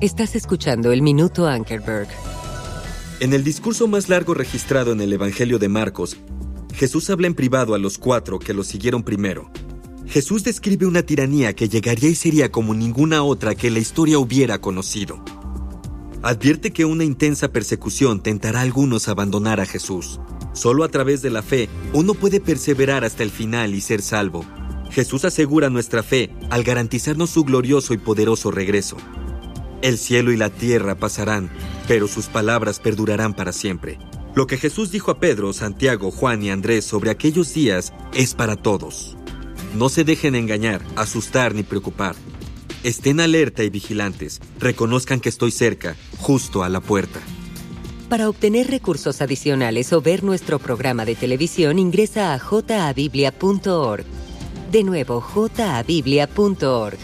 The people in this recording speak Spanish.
Estás escuchando el Minuto Ankerberg. En el discurso más largo registrado en el Evangelio de Marcos, Jesús habla en privado a los cuatro que lo siguieron primero. Jesús describe una tiranía que llegaría y sería como ninguna otra que la historia hubiera conocido. Advierte que una intensa persecución tentará a algunos a abandonar a Jesús. Solo a través de la fe uno puede perseverar hasta el final y ser salvo. Jesús asegura nuestra fe al garantizarnos su glorioso y poderoso regreso. El cielo y la tierra pasarán, pero sus palabras perdurarán para siempre. Lo que Jesús dijo a Pedro, Santiago, Juan y Andrés sobre aquellos días es para todos. No se dejen engañar, asustar ni preocupar. Estén alerta y vigilantes. Reconozcan que estoy cerca, justo a la puerta. Para obtener recursos adicionales o ver nuestro programa de televisión, ingresa a jabiblia.org. De nuevo, jabiblia.org.